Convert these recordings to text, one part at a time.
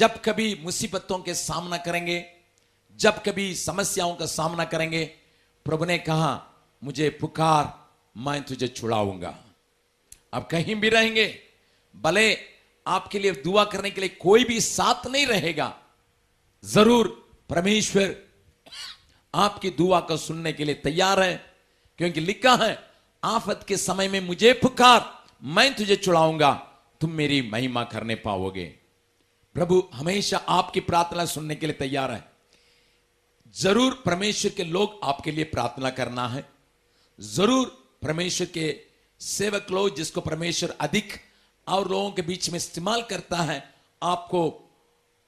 जब कभी मुसीबतों के सामना करेंगे, जब कभी समस्याओं का सामना करेंगे, प्रभु ने कहा, मुझे पुकार, मैं तुझे छुड़ाऊँगा। अब कहीं भी रहेंगे, भले आपके लिए दुआ करने के लिए कोई भी साथ नहीं रहेगा, ज़रूर परमेश्वर आपकी दुआ को सुनने के लिए तैयार है, क्योंकि लिखा है, आफत के समय में मुझे पुकार, मैं तुझे छुड़ाऊँगा, तुम मेरी महिमा करने पाओगे। प्रभु हमेशा आपकी प्रार्थना सुनने के लिए तैयार है। ज़रूर परमेश्वर के लोग आपके लिए प्रार्थना करना है। ज़रूर परमेश्वर के सेवक लोग जिसको परमेश्वर अधिक और लोगों के बीच में इस्तेमाल करता है, आपको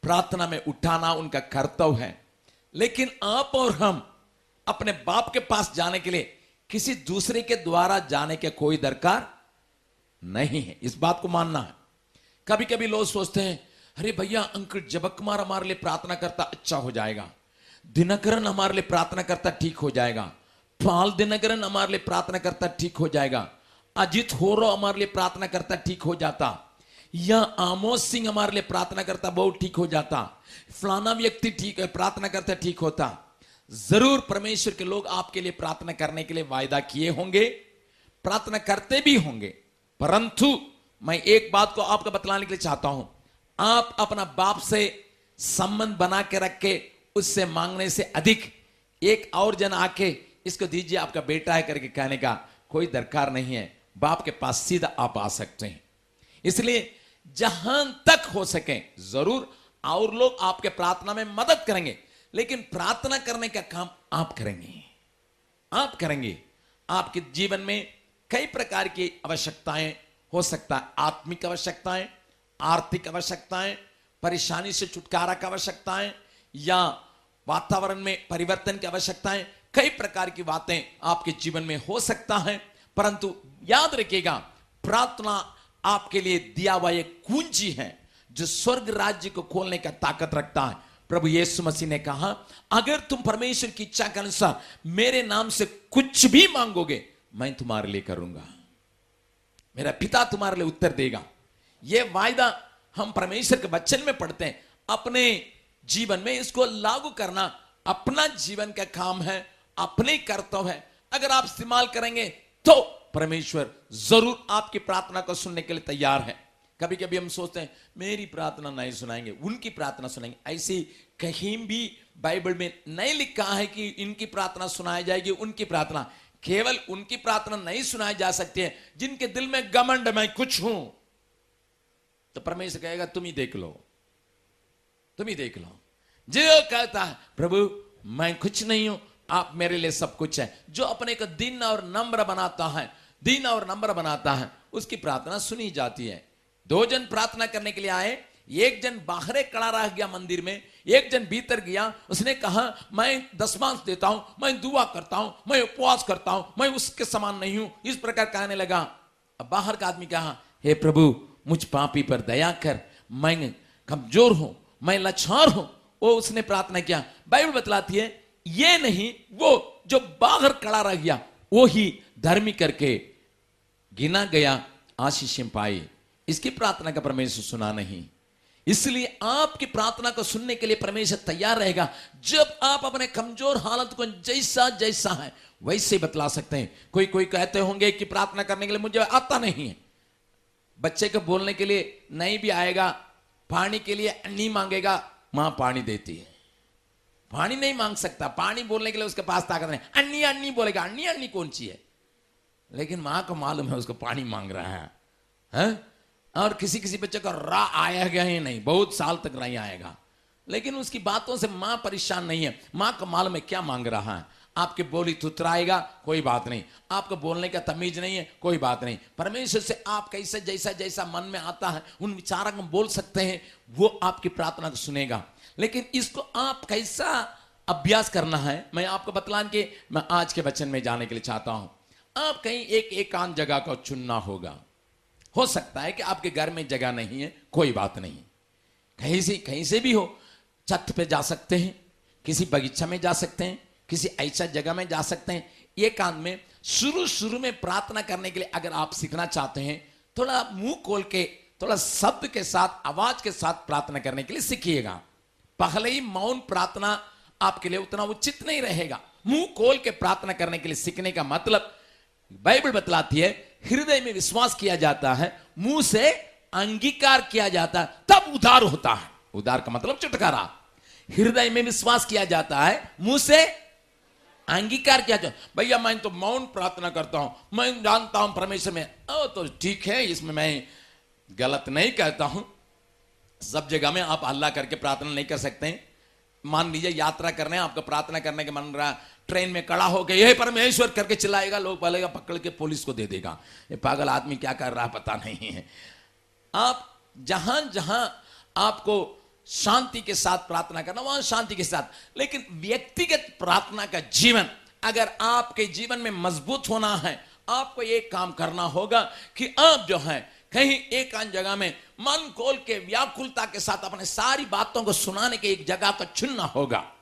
प्रार्थना में उठाना उनका कर्तव्य है। लेकिन आप और हम अपने बाप के पास जाने के लिए किसी दूसरे के द्वारा जाने के कोई दरकार नहीं है। इस बात को मानना है। कभी कभी लोग सोचते हैं अरे भैया, अंकुर जबक कुमार हमारे लिए प्रार्थना करता अच्छा हो जाएगा। दिनकरन हमारे लिए प्रार्थना करता ठीक हो जाएगा। पाल दिनकरन हमारे लिए प्रार्थना करता ठीक हो जाएगा। अजित होरो हमारे लिए प्रार्थना करता ठीक हो जाता। या आमोद सिंह हमारे लिए प्रार्थना करता बहुत ठीक हो जाता। फलाना व्यक्ति ठीक है, प्रार्थना करता ठीक होता। ज़रूर परमेश्वर के लोग आपके लिए प्रार्थना करने के लिए वायदा किए होंगे, प्रार्थना करते भी होंगे। परंतु मैं एक बात को आपको बतलाने के लिए चाहता हूँ। आप अपना बाप से संबंध बना के रख के उससे मांगने से अधिक एक और जन आके इसको दीजिए, आपका बेटा है करके कहने का कोई दरकार नहीं है। बाप के पास सीधा आप आ सकते हैं। इसलिए जहाँ तक हो सके ज़रूर और लोग आपके प्रार्थना में मदद करेंगे, लेकिन प्रार्थना करने का काम आप करेंगे। आप करेंगे। आपके जीवन में कई प्रकार की आवश्यकताएँ, हो सकता है आत्मिक आवश्यकताएँ आर्थिक आवश्यकताएँ, परेशानी से छुटकारा की आवश्यकताएँ, या वातावरण में परिवर्तन की आवश्यकताएँ, कई प्रकार की बातें आपके जीवन में हो सकता है। परंतु याद रखिएगा, प्रार्थना आपके लिए दिया हुआ एक कुंजी है, जो स्वर्ग राज्य को खोलने का ताकत रखता है। प्रभु यीशु मसीह ने कहा, अगर तुम परमेश्वर की इच्छा के अनुसार मेरे नाम से कुछ भी मांगोगे, मैं तुम्हारे लिए करूँगा। मेरा पिता तुम्हारे लिए उत्तर देगा। यह वायदा हम परमेश्वर के वचन में पढ़ते हैं। अपने जीवन में इसको लागू करना अपना जीवन का काम है, अपने कर्तव्य है। अगर आप इस्तेमाल करेंगे तो परमेश्वर ज़रूर आपकी प्रार्थना को सुनने के लिए तैयार है। कभी कभी हम सोचते हैं, मेरी प्रार्थना नहीं सुनाएँगे, उनकी प्रार्थना सुनाएँगे। ऐसी कहीं भी बाइबल में नहीं लिखा है कि इनकी प्रार्थना सुनाई जाएगी, उनकी प्रार्थना। केवल उनकी प्रार्थना नहीं सुनाई जा सकती है, जिनके दिल में गमंड मैं कुछ हूँ। तो परमेश्वर कहेगा, तुम ही देख लो। तुम ही देख लो। जो कहता है, प्रभु, मैं कुछ नहीं हूँ, आप मेरे लिए सब कुछ है। जो अपने को दिन और नम्र बनाता है, दिन और नम्र बनाता है, उसकी प्रार्थना सुनी जाती है। दो जन प्रार्थना करने के लिए आए, एक जन बाहरे खड़ा रह गया मंदिर में, एक जन भीतर गया। उसने कहा, मैं दसमांश देता हूँ, मैं दुआ करता हूँ, मैं उपवास करता हूँ, मैं उसके समान नहीं हूँ। इस प्रकार कहने लगा। अब बाहर का आदमी कहा, हे प्रभु मुझ पापी पर दया कर, मैं कमज़ोर हूँ, मैं लछार हूँ, वो उसने प्रार्थना किया। बाइबल बतलाती है, ये नहीं, वो जो बाहर खड़ा रह गया, वो ही धर्मी करके गिना गया, आशीष पाई। इसकी प्रार्थना का परमेश्वर सुना नहीं। इसलिए आपकी प्रार्थना को सुनने के लिए परमेश्वर तैयार रहेगा। जब आप अपने कमज़ोर हालत को जैसा जैसा है, वैसे बतला सकते हैं। कोई कोई कहते होंगे कि प्रार्थना करने के लिए मुझे आता नहीं है। बच्चे को बोलने के लिए नहीं भी आएगा पानी के लिए नहीं मांगेगा माँ पानी देती है। पानी नहीं मांग सकता पानी बोलने के लिए उसके पास ताकत नहीं। अन्नी अन्नी बोलेगा अन्नी अन्नी कौन सी है? लेकिन माँ को मालूम है उसको पानी मांग रहा है, है? और किसी किसी बच्चे को रा आया गया ही नहीं बहुत साल तक नहीं आएगा। लेकिन उसकी बातों से माँ परेशान नहीं है। माँ को मालूम है क्या मांग रहा है। आपके बोली तुतराएगा कोई बात नहीं। आपको बोलने का तमीज नहीं है, कोई बात नहीं। परमेश्वर से आप कैसे, जैसा जैसा मन में आता है, उन विचारों को बोल सकते हैं, वो आपकी प्रार्थना को सुनेगा। लेकिन इसको आप कैसा अभ्यास करना है, मैं आपको बतलान के मैं आज के वचन में जाने के लिए चाहता हूँ। आप कहीं एक एकांत जगह को चुनना होगा। हो सकता है कि आपके घर में जगह नहीं है, कोई बात नहीं। कहीं से कहीं से भी हो, छत पे जा सकते हैं, किसी बगीचा में जा सकते हैं किसी ऐसा जगह में जा सकते हैं। कान में शुरू शुरू में प्रार्थना करने के लिए अगर आप सीखना चाहते हैं, थोड़ा मुँह खोल के, थोड़ा शब्द के साथ, आवाज़ के साथ प्रार्थना करने के लिए सीखिएगा। पहले ही मौन प्रार्थना आपके लिए उतना उचित नहीं रहेगा। मुँह खोल के प्रार्थना करने के लिए सीखने का मतलब बाइबल बतलाती है, हृदय में विश्वास किया जाता है, मुँह से अंगीकार किया जाता है, तब उधार होता है। उधार का मतलब छुटकारा हृदय में विश्वास किया जाता है, मुँह से अंगीकार किया जाता भैया, मैं तो मौन प्रार्थना करता हूँ। मैं जानता हूँ परमेश्वर में, ओ तो ठीक है, इसमें मैं गलत नहीं कहता हूँ। सब जगह में आप अल्लाह करके प्रार्थना नहीं कर सकते मान लीजिए यात्रा करने, आपको प्रार्थना करने के मन रहा ट्रेन में कड़ा हो गया ये परमेश्वर, करके चिल्लाएगा, लोग बोलेगा, पकड़ के पुलिस को दे देगा। ये पागल आदमी क्या कर रहा पता नहीं है। आप जहाँ जहाँ आपको शांति के साथ प्रार्थना करना, वहाँ शांति के साथ। लेकिन व्यक्तिगत प्रार्थना का जीवन, अगर आपके जीवन में मज़बूत होना है, आपको एक काम करना होगा कि आप जो है, कहीं एक अन्य जगह में मन खोल के व्याकुलता के साथ अपने सारी बातों को सुनाने के एक जगह को चुनना होगा।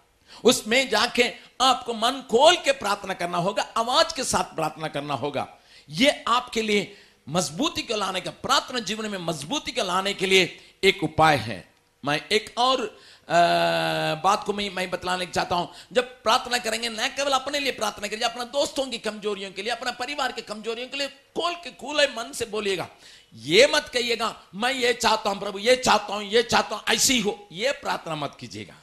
उसमें जाके आपको मन खोल के प्रार्थना करना होगा, आवाज़ के साथ प्रार्थना करना होगा। यह आपके लिए मजबूती को लाने का, प्रार्थना जीवन में मजबूती को लाने के लिए एक उपाय है। मैं एक और आ, बात को मैं मैं बतलाने चाहता हूँ। जब प्रार्थना करेंगे न केवल अपने लिए प्रार्थना करिए अपने दोस्तों की कमजोरियों के लिए अपने परिवार के कमजोरियों के लिए खोल के खुले मन से बोलिएगा ये मत कहिएगा मैं ये चाहता हूँ प्रभु ये चाहता हूँ ये चाहता हूँ ऐसी हो। ये प्रार्थना मत कीजिएगा।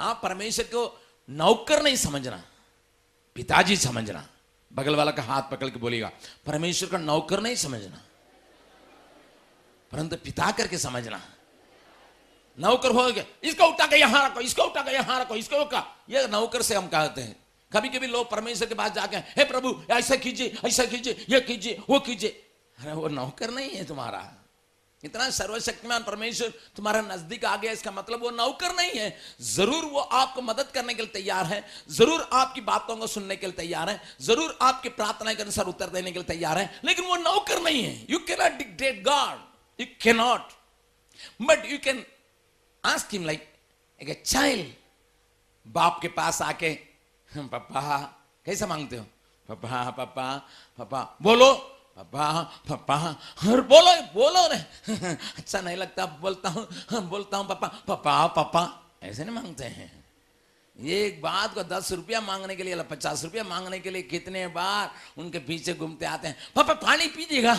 आप परमेश्वर को नौकर नहीं समझना पिताजी समझना बगल वाला का हाथ पकड़ के बोलेगा परमेश्वर का नौकर नहीं समझना परंतु पिता करके समझना। नौकर हो गया। इसको उठा के यहाँ रखो, इसको उठा के यहाँ रखो, इसको उठा। ये नौकर से हम कहते हैं। कभी कभी लोग परमेश्वर के पास जाके हे प्रभु, ऐसा कीजिए ऐसा कीजिए, ये कीजिए, वो कीजिए। अरे, वो नौकर नहीं है तुम्हारा। इतना सर्वशक्तिमान परमेश्वर तुम्हारा नज़दीक आ गया, इसका मतलब वो नौकर नहीं है। ज़रूर वो आपको मदद करने के लिए तैयार है, ज़रूर आपकी बातों को सुनने के लिए तैयार है, ज़रूर आपकी प्रार्थना के अनुसार उत्तर देने के लिए तैयार है, लेकिन वो नौकर नहीं है। You cannot dictate God you cannot but you can ask him like एक चाइल्ड बाप के पास आके पापा, कैसा मांगते हो? पापा पापा पापा। बोलो। पापा पापा। और बोलो बोलो रे। अच्छा नहीं लगता, बोलता हूँ बोलता हूँ, पापा। पापा पापा। ऐसे नहीं मांगते हैं। एक बात को दस रुपया मांगने के लिए पचास रुपया मांगने के लिए कितने बार उनके पीछे घूमते आते हैं, पापा, पानी पीजिएगा।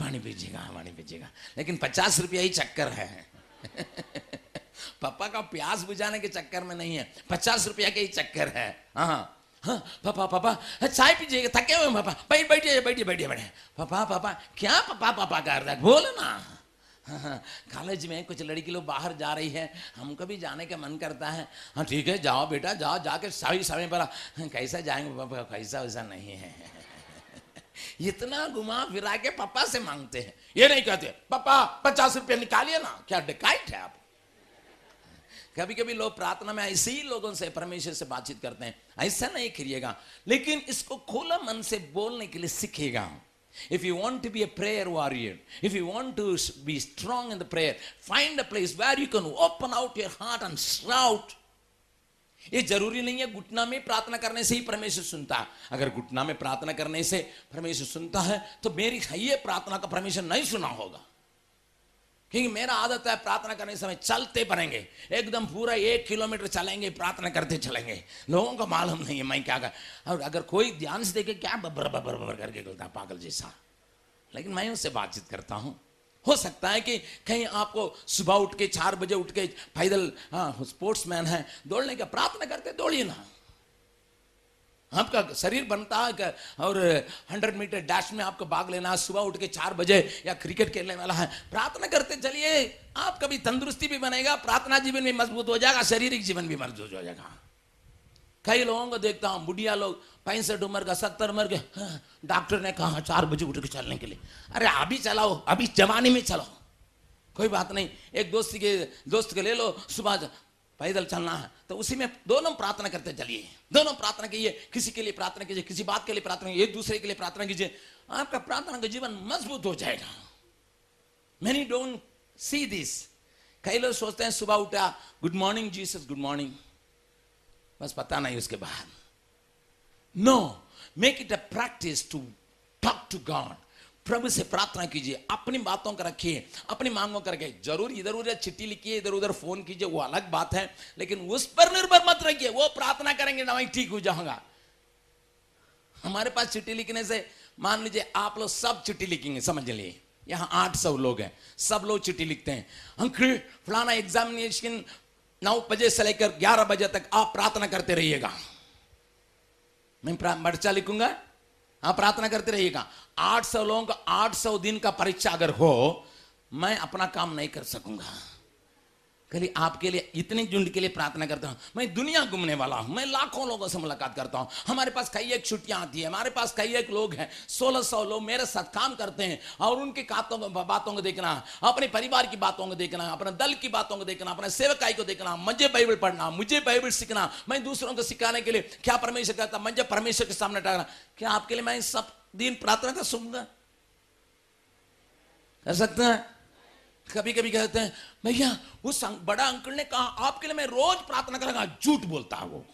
पानी पीजिएगा पानी पीजिएगा। लेकिन पचास रुपया ही चक्कर है। पापा का प्यास बुझाने के चक्कर में नहीं है। पचास रुपया के ही चक्कर है। हाँ। हाँ पापा पापा चाय पीजिएगा। थके हुए पापा। बैठ बैठिए बैठिए बैठिए बैठे पापा पापा क्या पापा पापा कर रहा है? बोलो ना। हाँ, कॉलेज में कुछ लड़की लोग बाहर जा रही है। हमको भी जाने का मन करता है। हाँ ठीक है जाओ बेटा जाओ जाके सही समय पर कैसा जाएँगे पापा? कैसा वैसा नहीं है। इतना घुमा फिरा के पापा से मांगते हैं। ये नहीं कहते पापा पचास रुपया निकालिए ना क्या डिकाइट है आप? कभी कभी लोग प्रार्थना में ऐसे ही लोगों से परमेश्वर से बातचीत करते हैं ऐसा नहीं करिएगा। लेकिन इसको खोला मन से बोलने के लिए सीखेगा। If you want to be a prayer warrior, if you want to be strong in the prayer, find a place where you can open out your heart and shout. ये ज़रूरी नहीं है घुटना में प्रार्थना करने से ही परमेश्वर सुनता है। अगर घुटना में प्रार्थना करने से परमेश्वर सुनता है तो मेरी ये प्रार्थना का परमेश्वर नहीं सुना होगा। क्योंकि मेरा आदत है प्रार्थना करने समय चलते पड़ेंगे एकदम पूरा एक किलोमीटर चलेंगे, प्रार्थना करते चलेंगे। लोगों को मालूम नहीं है मैं क्या कर और अगर कोई ध्यान से देखे, क्या बबर बबर बबर करके बोलता पागल जैसा। लेकिन मैं उससे बातचीत करता हूँ। हो सकता है कि कहीं आपको सुबह उठ के, चार बजे उठ के पैदल हाँ स्पोर्ट्स मैन है, दौड़ने का प्रार्थना करते, दौड़िए ना। आपका शरीर बनता है और हंड्रेड मीटर डैश में आपको भाग लेना सुबह उठ के चार बजे या क्रिकेट खेलने वाला है प्रार्थना करते चलिए। आपका भी तंदुरुस्ती भी बनेगा, प्रार्थना जीवन भी मज़बूत हो जाएगा, शारीरिक जीवन भी मज़बूत हो जाएगा। कई लोगों को देखता हूँ, बुढ़िया लोग पैंसठ उम्र का सत्तर उम्र के हाँ, डॉक्टर ने कहा चार बजे उठ के चलने के लिए। अरे अभी चलाओ अभी जवानी में चलो कोई बात नहीं एक दोस्त के दोस्त के ले लो सुबह पैदल चलना है। तो उसी में दोनों प्रार्थना करते चलिए। दोनों प्रार्थना कीजिए किसी के लिए प्रार्थना कीजिए किसी बात के लिए प्रार्थना एक दूसरे के लिए प्रार्थना कीजिए। आपका प्रार्थना का जीवन मज़बूत हो जाएगा। मैनी डोंट सी दिस कई लोग सोचते हैं सुबह उठा good morning Jesus good morning बस पता नहीं उसके बाद। No make it a practice to talk to God प्रभु से प्रार्थना कीजिए, अपनी बातों का रखिए, अपनी मांगों का रखिए। ज़रूर इधर उधर चिट्ठी लिखिए, इधर उधर फ़ोन कीजिए, वो अलग बात है, लेकिन उस पर निर्भर मत रखिए। वो प्रार्थना करेंगे ना वही ठीक हो जाऊँगा। हमारे पास चिट्ठी लिखने से, मान लीजिए आप लोग सब चिट्ठी लिखेंगे, समझ लिए? यहाँ आठ सौ लोग हैं, सब लोग चिट्ठी लिखते हैं। अंकल, फलाना एग्जामिनेशन नौ बजे से लेकर ग्यारह बजे तक आप प्रार्थना करते रहिएगा। मैं मर्चा लिखूँगा। हाँ प्रार्थना करते रहिएगा। आठ सौ लोगों का आठ सौ दिन का परीक्षा अगर हो, मैं अपना काम नहीं कर सकूँगा। खाली आपके लिए इतने झुंड के लिए प्रार्थना करता हूँ, मैं दुनिया घूमने वाला हूँ, मैं लाखों लोगों से मुलाकात करता हूँ। हमारे पास कई एक छुट्टियाँ आती है, हमारे पास कई एक लोग हैं, सोलह सौ लोग मेरे साथ काम करते हैं और उनकी बातों को देखना, अपने परिवार की बातों को देखना, अपने दल की बातों को देखना, अपने सेवकाई को देखना, मुझे बाइबल पढ़ना, मुझे बाइबल सीखना, मैं दूसरों को सिखाने के लिए क्या परमेश्वर करता मुझे परमेश्वर के सामने टाकना क्या आपके लिए मैं सब दिन प्रार्थना कर सुनूँगा कर सकते हैं? कभी कभी कहते हैं, भैया उस बड़ा अंकल ने कहा, आपके लिए मैं रोज प्रार्थना करूँगा, झूठ बोलता है वो।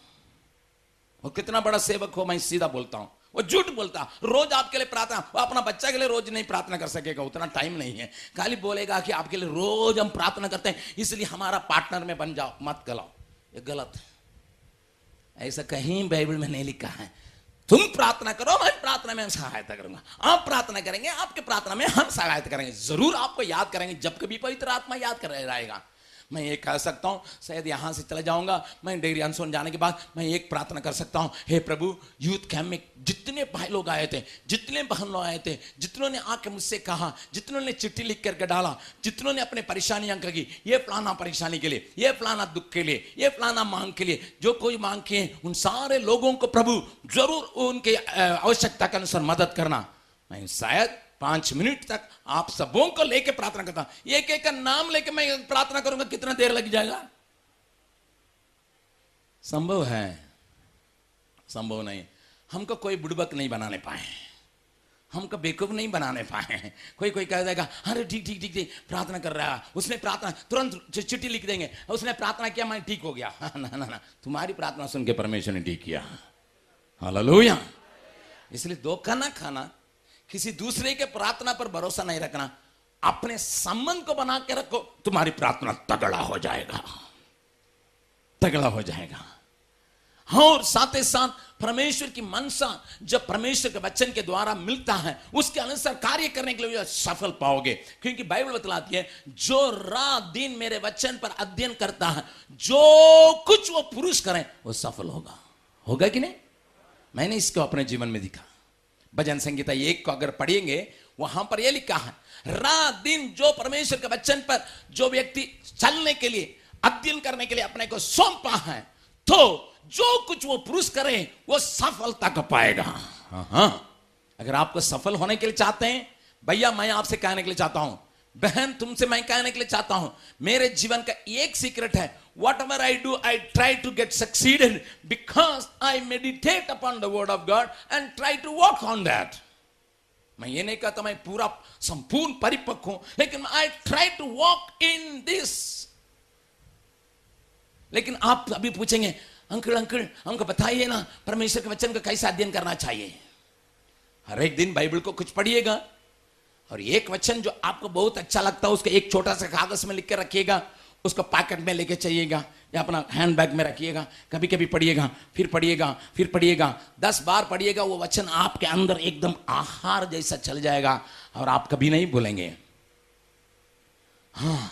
वो कितना बड़ा सेवक हो, मैं सीधा बोलता हूँ। वो झूठ बोलता, रोज आपके लिए प्रार्थना, वो अपना बच्चा के लिए रोज नहीं प्रार्थना कर सकेगा, उतना टाइम नहीं है। खाली बोलेगा कि आपके लिए रोज हम प्रार्थना करते हैं, इसलिए हमारा पार्टनर में बन जाओ, मत गलाओ। ये गलत है। ऐसा कहीं बाइबल में नहीं लिखा है। तुम प्रार्थना करो, मैं प्रार्थना में सहायता करूँगा। आप प्रार्थना करेंगे, आपके प्रार्थना में हम सहायता करेंगे। ज़रूर आपको याद करेंगे, जब कभी पवित्र आत्मा याद कर रहेगा। मैं ये कह सकता हूँ, शायद यहाँ से चला जाऊँगा। मैं डेरी अनसोन जाने के बाद मैं एक प्रार्थना कर सकता हूँ, हे प्रभु, यूथ कैम्प में जितने भाई लोग आए थे, जितने बहन लोग आए थे, जितनों ने आके मुझसे कहा, जितनों ने चिट्ठी लिख करके डाला, जितनों ने अपने परेशानियाँ की, ये फलाना परेशानी के लिए, ये फलाना दुख के लिए, ये फलाना मांग के लिए, जो कोई मांग के उन सारे लोगों को प्रभु ज़रूर उनके आवश्यकता के अनुसार मदद करना। मैं शायद पाँच मिनट तक आप सबों को लेके प्रार्थना करता हूँ। एक एक का नाम लेके मैं प्रार्थना करूँगा, कितना देर लग जाएगा? संभव है। संभव नहीं। हमको कोई बुड़बक नहीं बनाने पाए हमको बेकूफ नहीं बनाने पाए कोई कोई कह देगा, अरे ठीक ठीक ठीक ठीक, प्रार्थना कर रहा है। उसने प्रार्थना, तुरंत चिट्ठी लिख देंगे। उसने प्रार्थना किया मैं ठीक हो गया। ना ना ना। तुम्हारी प्रार्थना सुन के परमेश्वर ने ठीक किया। हालेलुया। इसलिए धोखा ना खाना। किसी दूसरे के प्रार्थना पर भरोसा नहीं रखना। अपने संबंध को बना के रखो, तुम्हारी प्रार्थना तगड़ा हो जाएगा। तगड़ा हो जाएगा। हाँ और साथ ही साथ परमेश्वर की मनसा, जब परमेश्वर के वचन के द्वारा मिलता है, उसके अनुसार कार्य करने के लिए सफल पाओगे। क्योंकि बाइबल बतलाती है, जो रात दिन मेरे वचन पर अध्ययन करता है, जो कुछ वो पुरुष करें, वो सफल होगा। होगा कि नहीं? मैंने इसको अपने जीवन में दिखा। भजन संगीता एक को अगर पढ़ेंगे, वहाँ पर यह लिखा है, रात दिन जो परमेश्वर के वचन पर जो व्यक्ति चलने के लिए, अध्ययन करने के लिए अपने को सौंपा है तो जो कुछ वो पुरुष करे, वो सफलता का पाएगा। हाँ अगर आपको सफल होने के लिए चाहते हैं, भैया, मैं आपसे कहने के लिए चाहता हूँ बहन तुमसे मैं कहने के लिए चाहता हूँ मेरे जीवन का एक सीक्रेट है। Whatever I do, I try to get succeeded because I meditate upon the word of God and try to work on that. मैं ये नहीं कहता मैं पूरा संपूर्ण परिपक्व हूँ लेकिन I try to walk in this लेकिन आप अभी पूछेंगे अंकल अंकल हमको बताइए ना परमेश्वर के वचन का कैसे अध्ययन करना चाहिए? हर एक दिन बाइबल को कुछ पढ़िएगा। और एक वचन जो आपको बहुत अच्छा लगता है उसका एक छोटा सा कागज़ में लिख के रखिएगा उसको पैकेट में लेके चाहिएगा या अपना हैंड बैग में रखिएगा कभी कभी पढ़िएगा फिर पढ़िएगा फिर पढ़िएगा दस बार पढ़िएगा वो वचन आपके अंदर एकदम आहार जैसा चल जाएगा और आप कभी नहीं बोलेंगे हाँ।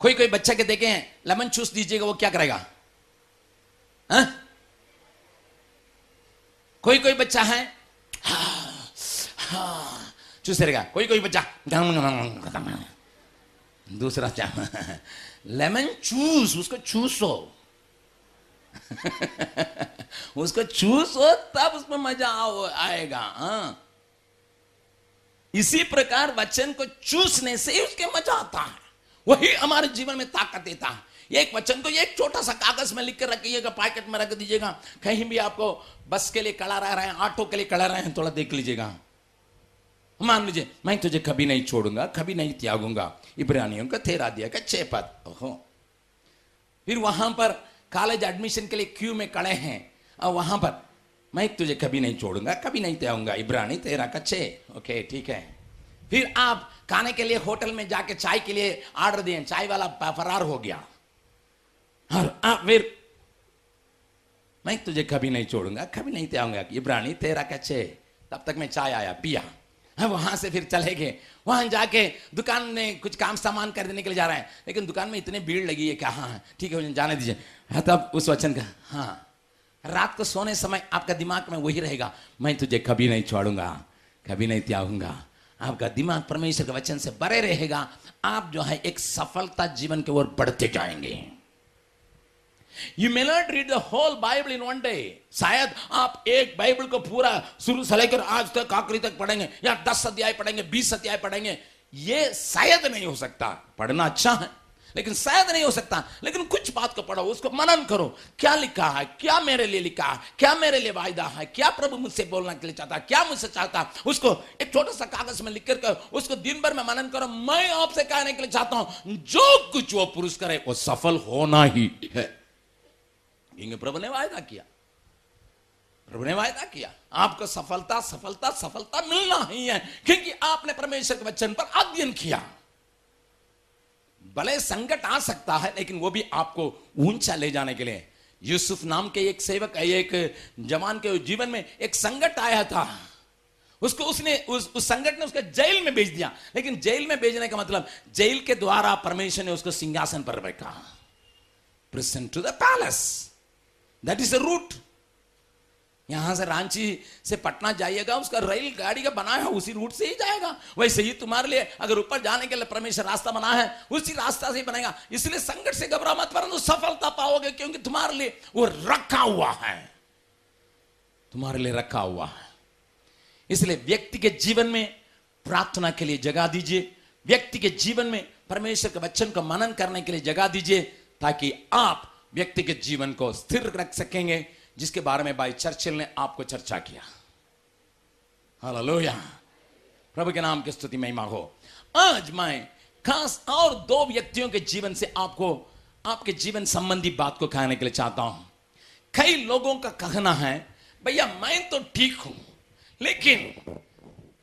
कोई कोई बच्चा के देखे लेमन चूस दीजिएगा वो क्या करेगा? हा? कोई कोई बच्चा है हाँ, चूस रहेगा कोई कोई बच्चा दूसरा चाह लेमन चूस उसको चूसो उसको चूसो तब उसमें मज़ा आओ आएगा हाँ इसी प्रकार वचन को चूसने से ही उसके मज़ा आता है वही हमारे जीवन में ताकत देता है एक वचन को एक छोटा सा कागज़ में लिख कर रखिएगा पैकेट में रख दीजिएगा कहीं भी आपको बस के लिए कड़ा रह रहे हैं ऑटो के लिए कड़ा रहे हैं थोड़ा देख लीजिएगा मान लीजिए, मैं तुझे कभी नहीं छोड़ूँगा, कभी नहीं त्यागूँगा। इब्रानियों का तेरा दिया का छह पद ओहो। फिर वहाँ पर कॉलेज एडमिशन के लिए क्यू में खड़े हैं। और वहाँ पर, मैं तुझे कभी नहीं छोड़ूँगा, कभी नहीं त्याऊँगा इब्रानी तेरा कच्चे ओके, ठीक है। फिर आप खाने के लिए होटल में जाके चाय के लिए ऑर्डर दिए, चाय वाला फरार हो गया। और आप फिर, मैं तुझे कभी नहीं छोड़ूँगा, कभी नहीं त्याऊँगा इब्रानी तेरा कच्चे तब तक मैं चाय आया, पिया। वहाँ से फिर चले गए। वहाँ जाके दुकान में कुछ काम सामान खरीदने के लिए जा रहे हैं लेकिन दुकान में इतनी भीड़ लगी है कि हाँ हाँ, ठीक है जाने दीजिए। हाँ तब उस वचन का हाँ रात को सोने समय आपका दिमाग में वही रहेगा मैं तुझे कभी नहीं छोड़ूँगा कभी नहीं त्यागूँगा। आपका दिमाग परमेश्वर के वचन से बड़े रहेगा आप जो है एक सफलता जीवन की ओर बढ़ते जाएँगे। You may not read the whole Bible in one day शायद आप एक बाइबल को पूरा शुरू से लेकर आज तक, आखिरी तक पढ़ेंगे, या दस अध्याय पढ़ेंगे, बीस अध्याय पढ़ेंगे, ये शायद नहीं हो सकता। पढ़ना अच्छा है, लेकिन शायद नहीं हो सकता। लेकिन कुछ बात को पढ़ो, उसको मनन करो। क्या लिखा है, क्या मेरे लिए लिखा है, क्या मेरे लिए वायदा है, क्या प्रभु मुझसे बोलना के लिए चाहता है, क्या मुझसे चाहता है, उसको एक छोटा सा कागज़ में लिख कर उसको दिन भर में मनन करो। मैं आपसे कहने के लिए चाहता हूँ, जो कुछ वो पुरुष करे, वो सफल होना ही है। क्योंकि प्रभु ने वायदा किया। प्रभु ने वायदा किया। आपको सफलता सफलता सफलता मिलना ही है क्योंकि आपने परमेश्वर के वचन पर अध्ययन किया। भले संकट आ सकता है लेकिन वो भी आपको ऊँचा ले जाने के लिए। यूसुफ नाम के एक सेवक एक जवान के जीवन में एक संकट आया था। उसको उसने उस, उस संकट ने उसको जेल में भेज दिया। लेकिन जेल में भेजने का मतलब जेल के द्वारा परमेश्वर ने उसको सिंहासन पर रखा। Present to the palace that is the route यहाँ से रांची से पटना जाइएगा, उसका रेल गाड़ी का बना है उसी रूट से ही जाएगा। वैसे ही तुम्हारे लिए अगर ऊपर जाने के लिए परमेश्वर रास्ता बना है, उसी रास्ता से ही बनेगा। इसलिए संकट से घबरा मत, परंतु सफलता पाओगे, क्योंकि तुम्हारे लिए वो रखा हुआ है। तुम्हारे लिए रखा हुआ है। इसलिए व्यक्ति के जीवन में प्रार्थना के लिए जगह दीजिए। व्यक्ति के जीवन में परमेश्वर के वचन को मनन करने के लिए जगह दीजिए, ताकि आप व्यक्ति के जीवन को स्थिर रख सकेंगे, जिसके बारे में भाई चर्चिल ने आपको चर्चा किया। हालेलुया। प्रभु के नाम की स्तुति महिमा हो। आज मैं खास और दो व्यक्तियों के जीवन से आपको, आपके जीवन संबंधी बात को कहने के लिए चाहता हूँ। कई लोगों का कहना है, भैया, मैं तो ठीक हूँ, लेकिन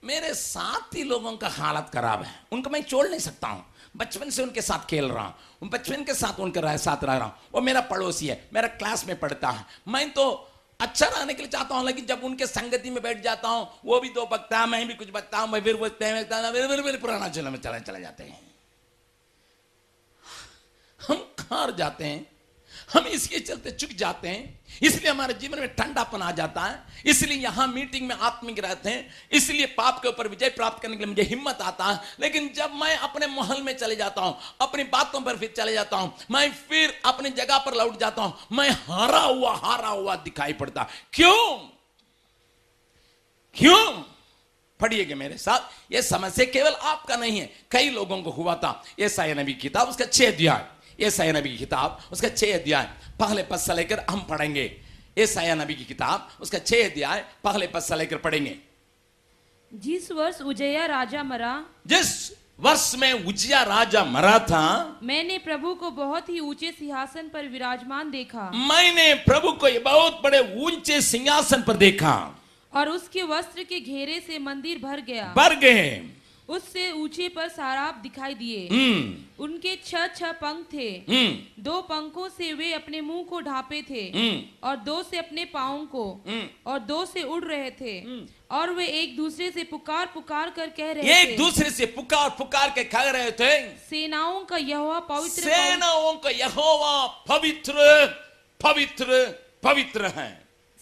मेरे साथ ही लोगों का हालत खराब है। उनको मैं छोड़ नहीं सकता हूँ। बचपन से उनके साथ खेल रहा हूँ। बचपन के साथ उनके रह, साथ रह रहा हूँ। वो मेरा पड़ोसी है मेरा क्लास में पढ़ता है। मैं तो अच्छा रहने के लिए चाहता हूँ लेकिन जब उनके संगति में बैठ जाता हूँ वो भी दो बकता है मैं भी कुछ बकता हूँ मैं फिर वो फिर फिर पुराना चला में चले चले जाते हैं। हम कहा जाते हैं? हम इसके चलते चुक जाते हैं। इसलिए हमारे जीवन में ठंडापन आ जाता है। इसलिए यहाँ मीटिंग में आत्मिक रहते हैं। इसलिए पाप के ऊपर विजय प्राप्त करने के लिए मुझे हिम्मत आता है। लेकिन जब मैं अपने महल में चले जाता हूँ, अपनी बातों पर फिर चले जाता हूँ, मैं फिर अपनी जगह पर लौट जाता हूँ, मैं हारा हुआ हारा हुआ दिखाई पड़ता। क्यों? क्यों? पढ़िएगा मेरे साथ। यह समस्या केवल आपका नहीं है, कई लोगों को हुआ था। साय नबी किताब, उसका छह अध्याय। ये साया नबी की किताब उसका छह अध्याय पहले पद से लेकर हम पढ़ेंगे। ये साया नबी की किताब उसका छह अध्याय पहले पद से लेकर पढ़ेंगे। जिस वर्ष उजया राजा मरा जिस वर्ष में उजिया राजा मरा था मैंने प्रभु को बहुत ही ऊँचे सिंहासन पर विराजमान देखा। मैंने प्रभु को बहुत बड़े ऊँचे सिंहासन पर देखा। और उसके वस्त्र के घेरे से मंदिर भर गया। भर गए। उससे ऊँचे पर साराप दिखाई दिए। हम्म। उनके छह छह पंख थे। हम्म। दो पंखों से वे अपने मुँह को ढांपे थे हम्म। और दो से अपने पाओ को। और दो से उड़ रहे थे और वे एक दूसरे से पुकार पुकार कर कह रहे एक थे। दूसरे से पुकार पुकार के कह रहे थे। सेनाओं का यहोवा पवित्र पवित्र सेनाओं का यहोवा पवित्र पवित्र पवित्र है।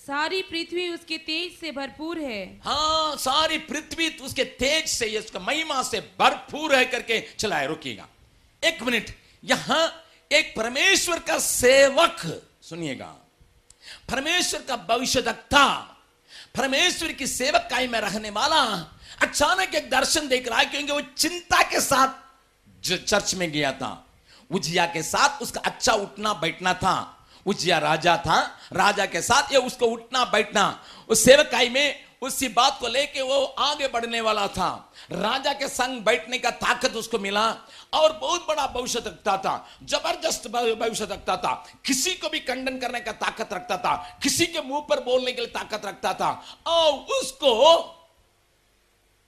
सारी पृथ्वी उसके तेज से भरपूर है। हाँ सारी पृथ्वी तो उसके तेज से, उसका महिमा से भरपूर है करके चलाए, रुकिएगा। एक मिनट, यहाँ एक परमेश्वर का सेवक, सुनिएगा। परमेश्वर का भविष्यवक्ता, परमेश्वर की सेवक काई में रहने वाला, अचानक एक दर्शन देख रहा है क्योंकि वो चिंता के साथ चर्च में गया था। उजिया के साथ उसका अच्छा उठना बैठना था। उजिया राजा था, राजा के साथ ये उसको उठना, बैठना। उस सेवकाई में उसी बात को लेके वो आगे बढ़ने वाला था। राजा के संग बैठने का ताकत उसको मिला और बहुत बड़ा भविष्य रखता था, ज़बरदस्त भविष्य रखता था। किसी को भी खंडन करने का ताकत रखता था, किसी के मुँह पर बोलने के लिए ताकत रखता था। और उसको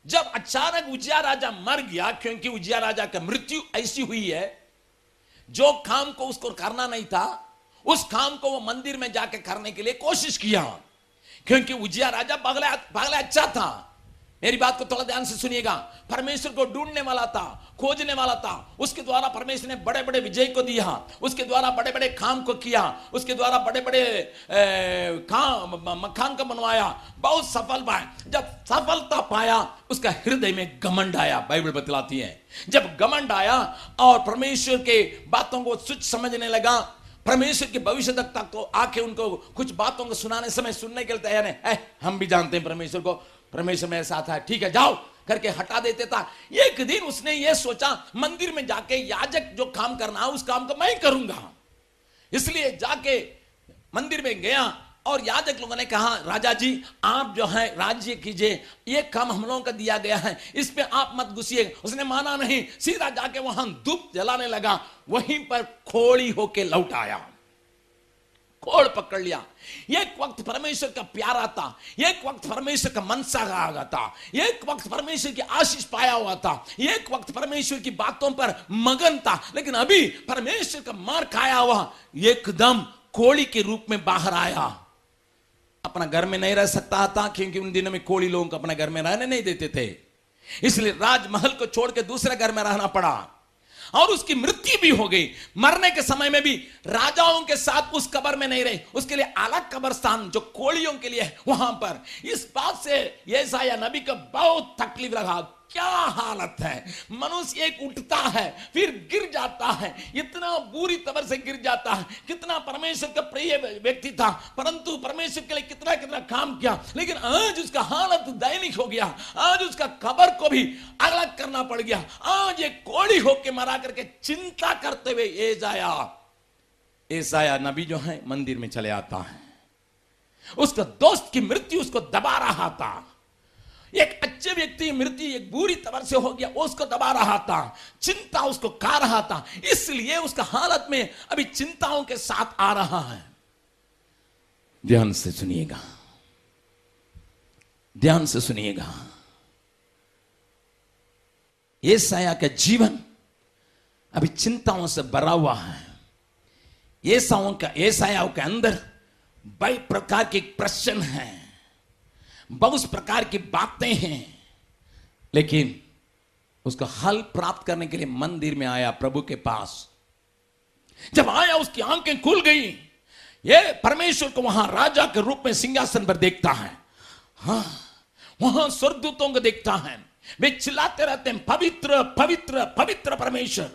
जब अचानक उजिया राजा मर गया, क्योंकि उजिया राजा का मृत्यु ऐसी हुई है, जो काम को उसको करना नहीं था उस काम को वो मंदिर में जाके करने के लिए कोशिश किया। क्योंकि उजिया राजा पगले पगले अच्छा था। मेरी बात को थोड़ा ध्यान से सुनिएगा। परमेश्वर को ढूँढने वाला था, खोजने वाला था। उसके द्वारा परमेश्वर ने बड़े बड़े विजय को दिया। उसके द्वारा बड़े बड़े काम को किया। उसके द्वारा बड़े बड़े काम मकान को बनवाया। बहुत सफल पाया। जब सफलता पाया, उसका हृदय में घमंड आया। बाइबल बतलाती है। जब घमंड आया और परमेश्वर के बातों को सुच समझने लगा परमेश्वर के भविष्य तक तक तो आके उनको कुछ बातों को सुनाने समय सुनने के लिए तैयार है। हम भी जानते हैं परमेश्वर को। परमेश्वर मेरे साथ है। ठीक है, जाओ, करके हटा देते था। एक दिन उसने ये सोचा, मंदिर में जाके याजक जो काम करना है, उस काम को मैं करूँगा। इसलिए जाके मंदिर में गया और याजक लोगों ने कहा, राजा जी, आप जो है, राज्य कीजिए। ये काम हम लोगों का दिया गया है। इस पे आप मत घुसिए। उसने माना नहीं। सीधा जाके वहाँ धूप जलाने लगा। वहीं पर खोड़ी होके लौट आया। कोड़ पकड़ लिया। एक वक्त परमेश्वर का प्यारा था एक वक्त परमेश्वर का मनसा आ था एक वक्त परमेश्वर की आशीष पाया हुआ था। एक वक्त परमेश्वर की बातों पर मगन था। लेकिन अभी परमेश्वर का मार खाया हुआ। एकदम कोड़ी के रूप में बाहर आया। अपना घर में नहीं रह सकता था, क्योंकि उन दिनों में कोड़ी लोगों को अपने घर में रहने नहीं देते थे। इसलिए राजमहल को छोड़ के दूसरे घर में रहना पड़ा। और उसकी मृत्यु भी हो गई। मरने के समय में भी राजाओं के साथ उस कबर में नहीं रहे। उसके लिए अलग कबर स्थान जो कोड़ियों के लिए वहाँ पर। इस बात से ये नबी को बहुत तकलीफ़ लगा क्या हालत है? मनुष्य एक उठता है, फिर गिर जाता है। इतना बुरी तबर से गिर जाता है। कितना परमेश्वर का प्रिय व्यक्ति था, परंतु परमेश्वर के लिए कितना कितना काम किया। लेकिन आज उसका हालत दैनिक हो गया। आज उसका कबर को भी अलग करना पड़ गया। आज एक कोड़ी होके मरा करके चिंता करते हुए ये जाया ऐसाया नबी जो है, मंदिर में चले आता है। उसका दोस्त की मृत्यु उसको दबा रहा था। एक अच्छे व्यक्ति मृत्यु एक बुरी तरह से हो गया, उसको दबा रहा था, चिंता उसको खा रहा था, इसलिए उसका हालत में अभी चिंताओं के साथ आ रहा है। ध्यान से सुनिएगा। ध्यान से सुनिएगा। ये साया का जीवन अभी चिंताओं से भरा हुआ है। ये का ये के अंदर बड़े प्रकार के प्रश्न हैं। बहुत प्रकार की बातें हैं। लेकिन उसका हल प्राप्त करने के लिए मंदिर में आया प्रभु के पास। जब आया, उसकी आँखें खुल गई। ये परमेश्वर को वहाँ राजा के रूप में सिंहासन पर देखता है। हाँ वहाँ स्वर्गदूतों को देखता है। वे चिल्लाते रहते हैं, पवित्र पवित्र पवित्र परमेश्वर।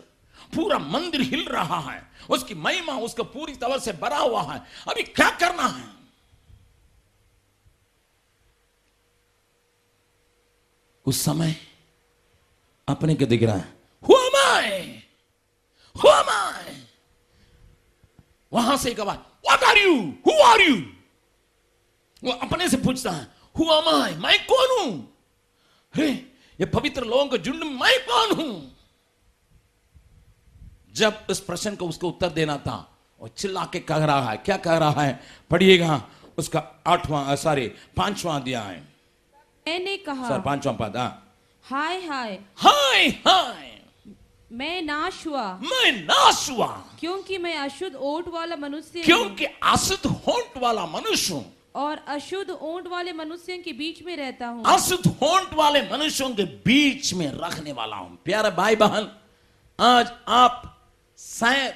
पूरा मंदिर हिल रहा है। उसकी महिमा उसको पूरी तरह से भरा हुआ है। अभी क्या करना है? उस समय अपने के दिख रहा है वहाँ से एक आवाज़ what are you who are you वो अपने से पूछता है हु आमाय मैं कौन हूँ? हे, ये पवित्र लोगों के झुंड मैं कौन हूँ? जब इस प्रश्न को उसको उत्तर देना था और चिल्ला के कह रहा है, क्या कह रहा है? पढ़िएगा, उसका आठवां सॉरी पांचवां दिया है मैंने कहा सर पांचवा पद हाँ हाय हाय। हाय हाय। मैं नाश हुआ। मैं नाश हुआ। क्योंकि मैं अशुद्ध ओट वाला मनुष्य क्योंकि अशुद्ध होंठ वाला मनुष्य हूँ। और अशुद्ध ओंट वाले मनुष्यों के बीच में रहता हूँ। अशुद्ध होंठ वाले मनुष्यों के बीच में रखने वाला हूँ। प्यारे भाई बहन आज आप शायद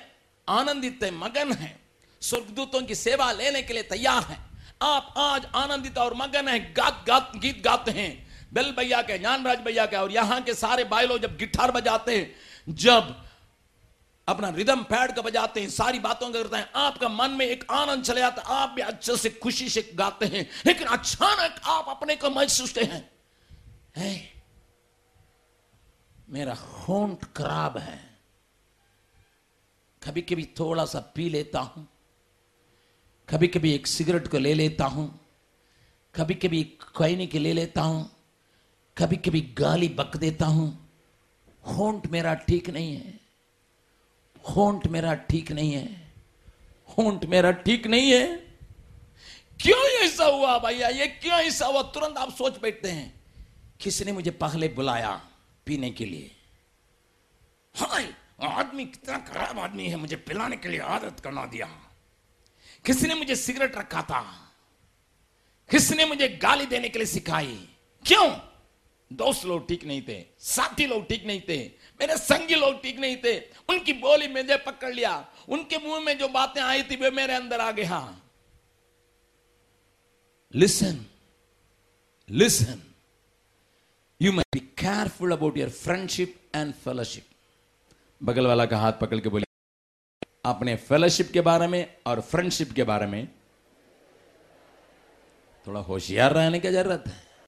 आनंदित मगन हैं। स्वर्गदूतों की सेवा लेने के लिए तैयार हैं। आप आज आनंदित और मगन है, गात गात, गीत गाते हैं। बेल भैया के, ज्ञानराज भैया के और यहाँ के सारे लोग जब गिटार बजाते हैं, जब अपना रिदम पैड का बजाते हैं, सारी बातों करते हैं, आपका मन में एक आनंद चले जाता है, आप भी अच्छे से खुशी से गाते हैं। लेकिन अचानक आप अपने को महसूस हैं, है? मेरा होंठ खराब है। कभी कभी थोड़ा सा पी लेता हूँ। कभी कभी एक सिगरेट को ले लेता हूँ। कभी कभी कहने के ले लेता हूँ। कभी कभी गाली बक देता हूँ। होंठ मेरा ठीक नहीं है। होंठ मेरा ठीक नहीं है। होंठ मेरा ठीक नहीं है। क्यों ऐसा हुआ भैया? ये क्यों ऐसा हुआ? तुरंत आप सोच बैठते हैं। किसने मुझे पहले बुलाया पीने के लिए? हाय, आदमी कितना खराब आदमी है। मुझे पिलाने के लिए आदत करना दिया। किसने मुझे सिगरेट रखा था? किसने मुझे गाली देने के लिए सिखाई? क्यों? दोस्त लोग ठीक नहीं थे, साथी लोग ठीक नहीं थे, मेरे संगी लोग ठीक नहीं थे। उनकी बोली मुझे पकड़ लिया, उनके मुँह में जो बातें आई थी, वे मेरे अंदर आ गया listen listen you must be careful about your friendship and fellowship बगल वाला का हाथ पकड़ के बोले अपने फेलोशिप के बारे में और फ्रेंडशिप के बारे में। थोड़ा होशियार रहने की ज़रूरत है।